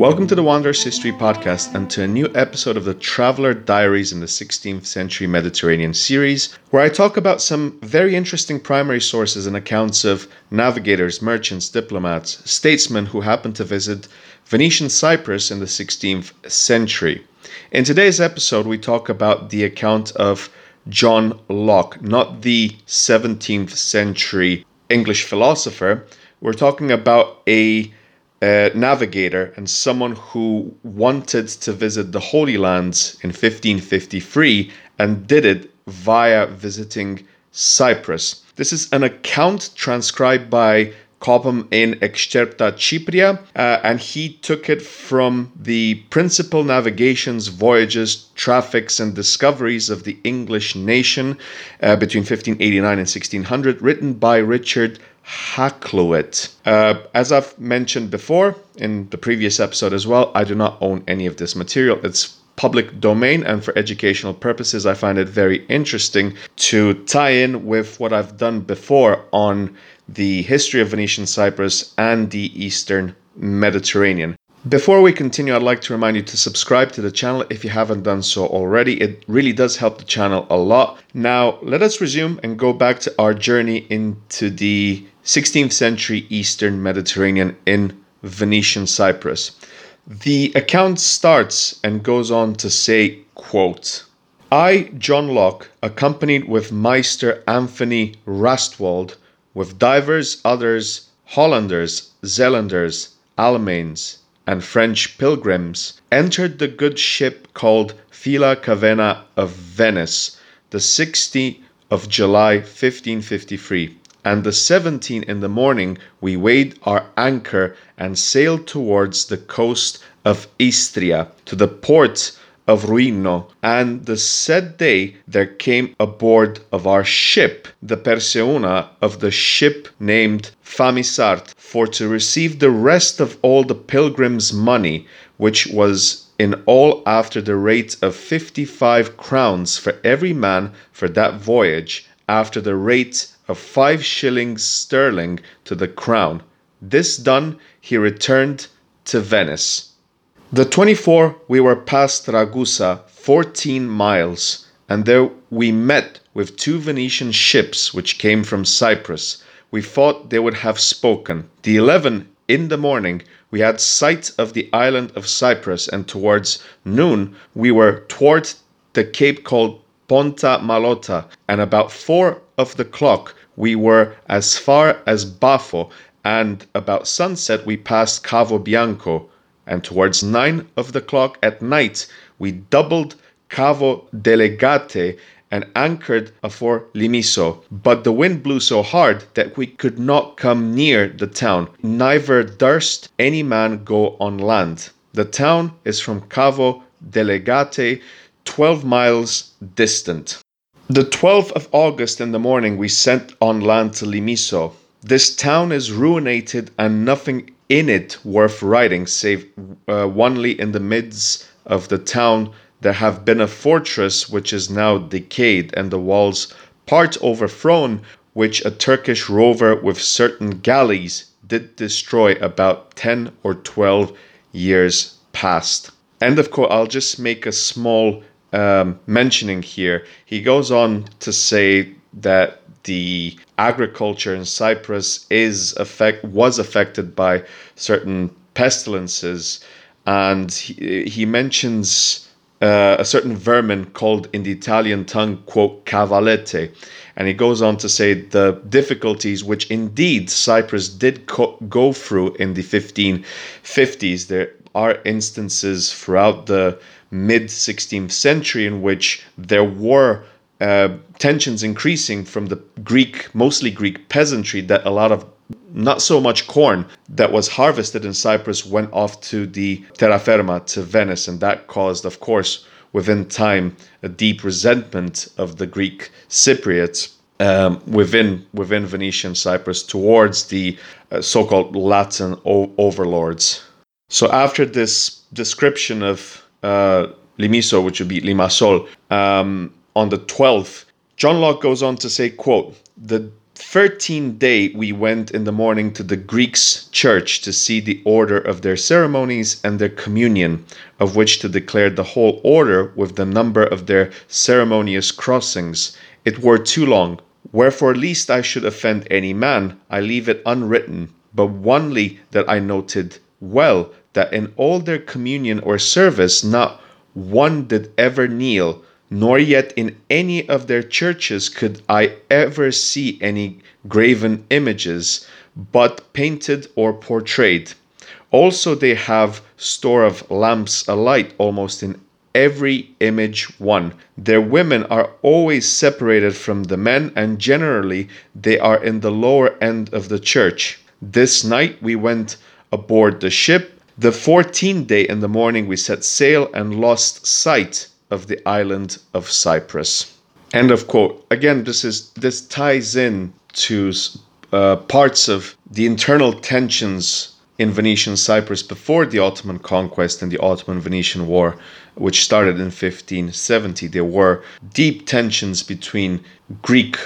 Welcome to the Wanderer's History Podcast and to a new episode of the Traveller Diaries in the 16th Century Mediterranean series, where I talk about some very interesting primary sources and accounts of navigators, merchants, diplomats, statesmen who happened to visit Venetian Cyprus in the 16th century. In today's episode, we talk about the account of John Locke, not the 17th century English philosopher. We're talking about a navigator and someone who wanted to visit the Holy Lands in 1553 and did it via visiting Cyprus. This is an account transcribed by Cobham in Excerpta Cypria, uh, and he took it from the principal navigations, voyages, traffics, and discoveries of the English nation uh, between 1589 and 1600, written by Richard Hakluyt. Uh, as I've mentioned before in the previous episode as well, I do not own any of this material. It's public domain, and for educational purposes, I find it very interesting to tie in with what I've done before on the history of Venetian Cyprus and the Eastern Mediterranean. Before we continue, I'd like to remind you to subscribe to the channel if you haven't done so already. It really does help the channel a lot. Now, let us resume and go back to our journey into the 16th century Eastern Mediterranean in Venetian Cyprus. The account starts and goes on to say, quote, I, John Locke, accompanied with Meister Anthony Rastwald, with divers others, Hollanders, Zeelanders, Almains, and French pilgrims, entered the good ship called Phila Cavena of Venice, the 60th of July 1553 and the 17 in the morning we weighed our anchor and sailed towards the coast of Istria to the port of Ruino, and the said day there came aboard of our ship the Perseuna of the ship named Famisart, for to receive the rest of all the pilgrims' money, which was in all after the rate of fifty five crowns for every man for that voyage, after the rate of five shillings sterling to the crown. This done, he returned to Venice. The 24 we were past Ragusa, 14 miles, and there we met with two Venetian ships which came from Cyprus. We thought they would have spoken. The 11 in the morning we had sight of the island of Cyprus, and towards noon we were toward the cape called Ponta Malota, and about four of the clock we were as far as Bafo, and about sunset we passed Cavo Bianco, and towards nine of the clock at night we doubled Cavo Delegate and anchored afore Limiso. But the wind blew so hard that we could not come near the town, neither durst any man go on land. The town is from Cavo Delegate, 12 miles distant. The 12th of August in the morning we sent on land to Limisso. This town is ruinated and nothing in it worth writing, save uh, onely in the midst of the town there have been a fortress which is now decayed and the walls part overthrown, which a Turkish rover with certain galleys did destroy about 10 or 12 years past. And of course, I'll just make a small um, mentioning here. He goes on to say that the agriculture in Cyprus is affect was affected by certain pestilences, and he, he mentions uh, a certain vermin called in the Italian tongue quote cavalette, and he goes on to say the difficulties which indeed Cyprus did co- go through in the 1550s. There are instances throughout the mid 16th century in which there were uh, tensions increasing from the Greek, mostly Greek peasantry, that a lot of not so much corn that was harvested in Cyprus went off to the terraferma, to Venice, and that caused, of course, within time, a deep resentment of the Greek Cypriots um, within within Venetian Cyprus towards the uh, so-called Latin o- overlords. So after this description of uh, Limisso, which would be Limassol, um, on the 12th, John Locke goes on to say, quote, the 13th day, we went in the morning to the Greeks' church to see the order of their ceremonies and their communion, of which to declare the whole order with the number of their ceremonious crossings. It were too long. Wherefore, lest I should offend any man, I leave it unwritten, but onely that I noted well that in all their communion or service, not one did ever kneel nor yet in any of their churches could I ever see any graven images, but painted or portrayed. Also, they have store of lamps alight almost in every image one. Their women are always separated from the men, and generally they are in the lower end of the church. This night we went aboard the ship. The fourteenth day in the morning we set sail and lost sight of the island of Cyprus. End of quote. Again, this is this ties in to uh, parts of the internal tensions in Venetian Cyprus before the Ottoman conquest and the Ottoman Venetian War, which started in 1570. There were deep tensions between Greek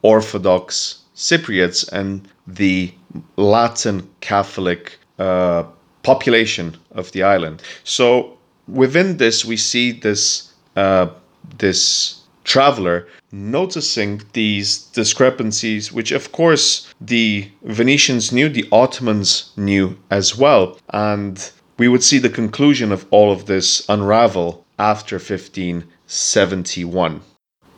Orthodox Cypriots and the Latin Catholic uh, population of the island. So within this, we see this uh, this traveler noticing these discrepancies, which of course the Venetians knew, the Ottomans knew as well, and we would see the conclusion of all of this unravel after 1571.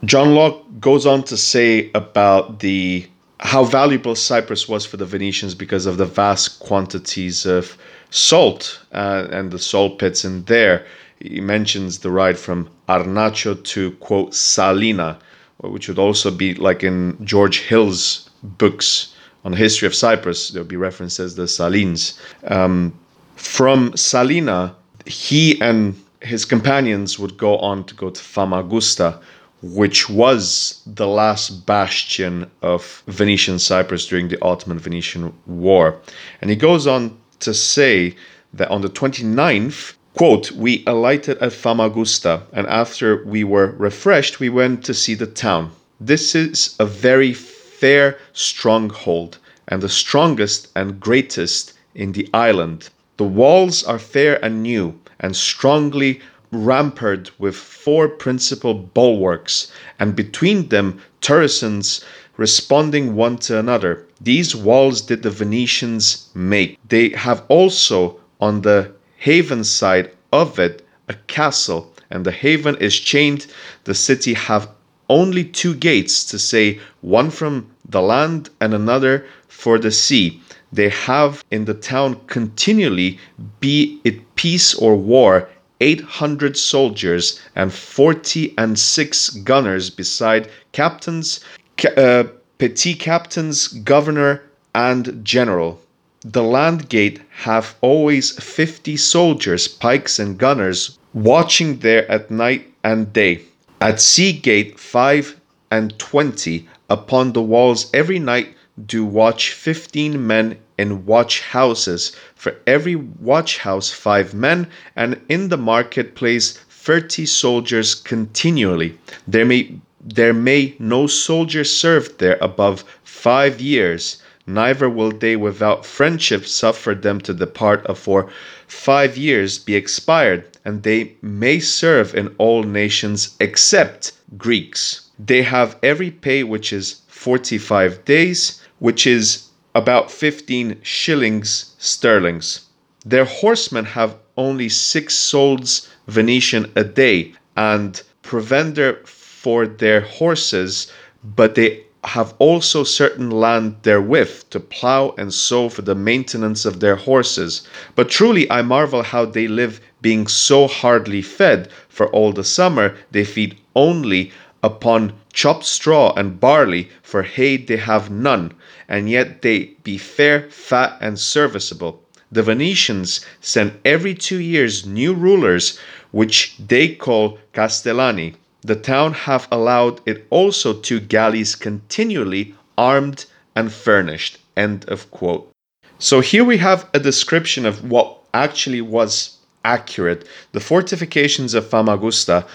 John Locke goes on to say about the how valuable Cyprus was for the Venetians because of the vast quantities of salt uh, and the salt pits in there. He mentions the ride from Arnacho to quote Salina, which would also be like in George Hill's books on the history of Cyprus. There would be references the Salines. Um, from Salina, he and his companions would go on to go to Famagusta, which was the last bastion of Venetian Cyprus during the Ottoman Venetian War. And he goes on to say that on the 29th, quote, we alighted at Famagusta, and after we were refreshed, we went to see the town. This is a very fair stronghold, and the strongest and greatest in the island. The walls are fair and new, and strongly ramparted with four principal bulwarks, and between them turretons responding one to another. These walls did the Venetians make. They have also on the haven side of it a castle, and the haven is chained. The city have only two gates to say one from the land and another for the sea. They have in the town continually, be it peace or war, 800 soldiers and 40 and 6 gunners beside captains, ca- uh, petit captains, governor, and general. The land gate have always 50 soldiers, pikes, and gunners watching there at night and day. At sea gate 5 and 20 upon the walls every night do watch 15 men in watch houses, for every watch house five men, and in the marketplace thirty soldiers continually. There may there may no soldier serve there above five years, neither will they without friendship suffer them to depart uh, afore five years be expired, and they may serve in all nations except Greeks. They have every pay which is forty five days, which is about 15 shillings sterlings. Their horsemen have only six solds Venetian a day and provender for their horses, but they have also certain land therewith to plough and sow for the maintenance of their horses. But truly I marvel how they live, being so hardly fed, for all the summer they feed only upon chopped straw and barley, for hay they have none, and yet they be fair, fat, and serviceable. The Venetians send every two years new rulers, which they call Castellani. The town have allowed it also two galleys continually armed and furnished. End of quote. So here we have a description of what actually was accurate. The fortifications of Famagusta,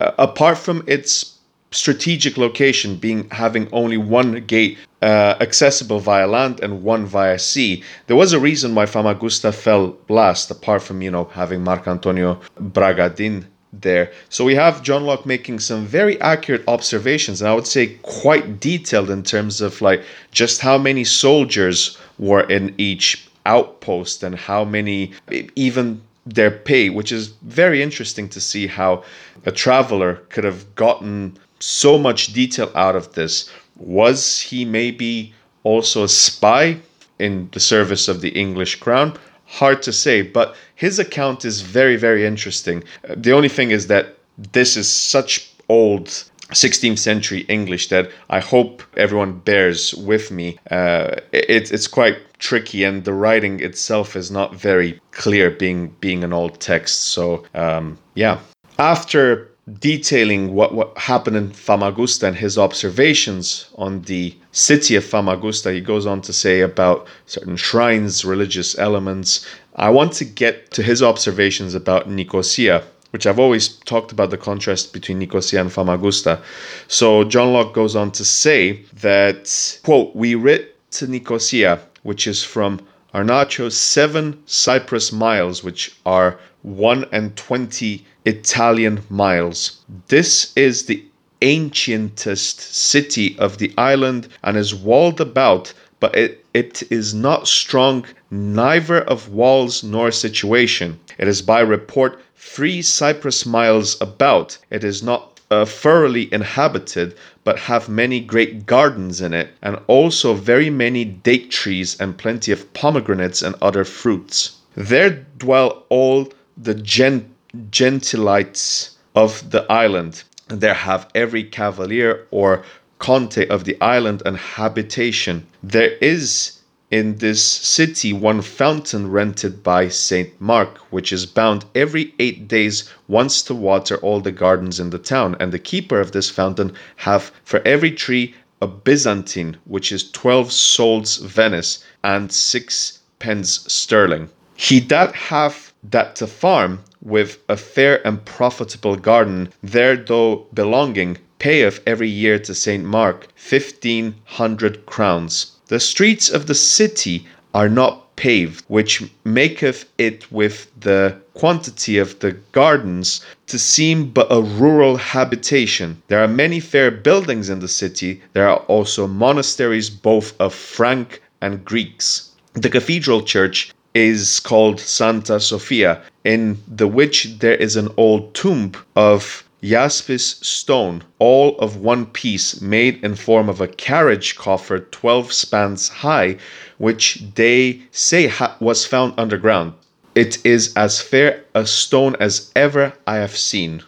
uh, apart from its strategic location being having only one gate uh, accessible via land and one via sea. There was a reason why Famagusta fell last, apart from you know having Marcantonio Bragadin there. So we have John Locke making some very accurate observations, and I would say quite detailed in terms of like just how many soldiers were in each outpost and how many even their pay, which is very interesting to see how a traveler could have gotten so much detail out of this. Was he maybe also a spy in the service of the English crown? Hard to say, but his account is very, very interesting. The only thing is that this is such old 16th century English that I hope everyone bears with me. Uh, it, it's quite tricky, and the writing itself is not very clear, being being an old text. So um, yeah, after detailing what, what happened in Famagusta and his observations on the city of Famagusta, he goes on to say about certain shrines, religious elements. I want to get to his observations about Nicosia, which I've always talked about the contrast between Nicosia and Famagusta. So John Locke goes on to say that, quote, we writ to Nicosia, which is from Arnacho, seven Cyprus miles, which are one and twenty Italian miles. This is the ancientest city of the island and is walled about, but it, it is not strong neither of walls nor situation. It is by report three Cyprus miles about. It is not uh, thoroughly inhabited, but have many great gardens in it, and also very many date trees and plenty of pomegranates and other fruits. There dwell all the gent- gentilites of the island. There have every cavalier or conte of the island and habitation. There is in this city one fountain rented by Saint Mark, which is bound every eight days once to water all the gardens in the town. And the keeper of this fountain have for every tree a Byzantine, which is twelve sols Venice and six pence sterling. He that have that to farm with a fair and profitable garden, there though belonging, payeth every year to Saint Mark fifteen hundred crowns the streets of the city are not paved, which maketh it with the quantity of the gardens to seem but a rural habitation. There are many fair buildings in the city. There are also monasteries both of Frank and Greeks. The cathedral church is called Santa Sofia, in the which there is an old tomb of jaspis stone, all of one piece, made in form of a carriage coffer 12 spans high, which they say ha- was found underground. It is as fair a stone as ever I have seen.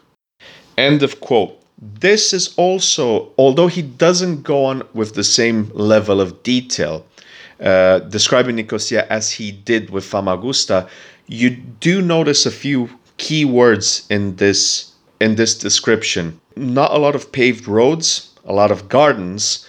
End of quote. This is also, although he doesn't go on with the same level of detail, uh, describing Nicosia as he did with Famagusta, you do notice a few key words in this in this description. Not a lot of paved roads, a lot of gardens.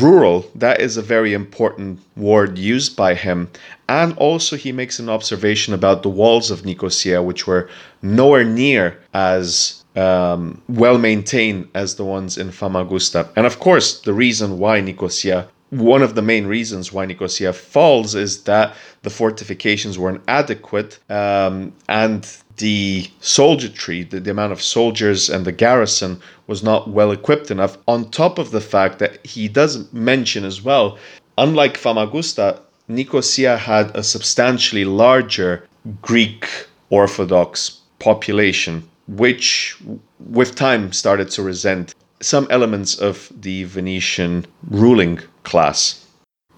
Rural, that is a very important word used by him. And also, he makes an observation about the walls of Nicosia, which were nowhere near as um, well maintained as the ones in Famagusta. And of course, the reason why Nicosia one of the main reasons why Nicosia falls is that the fortifications were inadequate um, and the soldierry, the, the amount of soldiers and the garrison was not well equipped enough. On top of the fact that he does mention as well, unlike Famagusta, Nicosia had a substantially larger Greek Orthodox population, which with time started to resent some elements of the Venetian ruling class.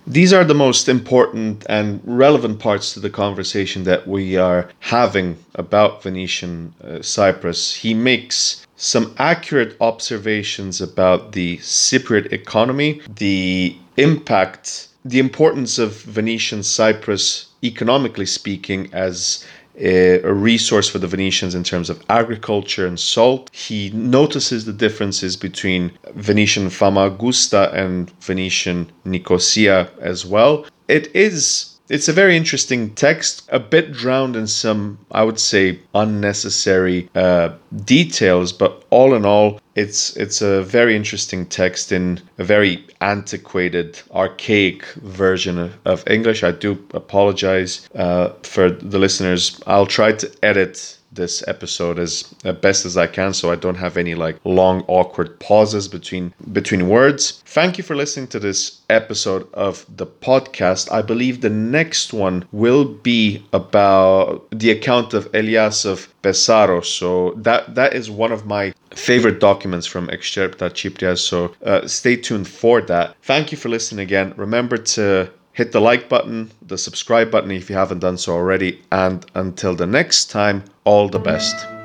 These are the most important and relevant parts to the conversation that we are having about Venetian uh, Cyprus. He makes some accurate observations about the Cypriot economy, the impact, the importance of Venetian Cyprus economically speaking as a, resource for the Venetians in terms of agriculture and salt. He notices the differences between Venetian Famagusta and Venetian Nicosia as well. It is it's a very interesting text, a bit drowned in some, I would say, unnecessary uh, details, but all in all, it's it's a very interesting text in a very antiquated, archaic version of, English. I do apologize uh, for the listeners. I'll try to edit this episode as best as I can so I don't have any like long awkward pauses between between words. Thank you for listening to this episode of the podcast. I believe the next one will be about the account of Elias of Pesaro. So that that is one of my favorite documents from Excerpta Cypria. So uh, stay tuned for that. Thank you for listening again. Remember to hit the like button, the subscribe button if you haven't done so already, and until the next time, all the best.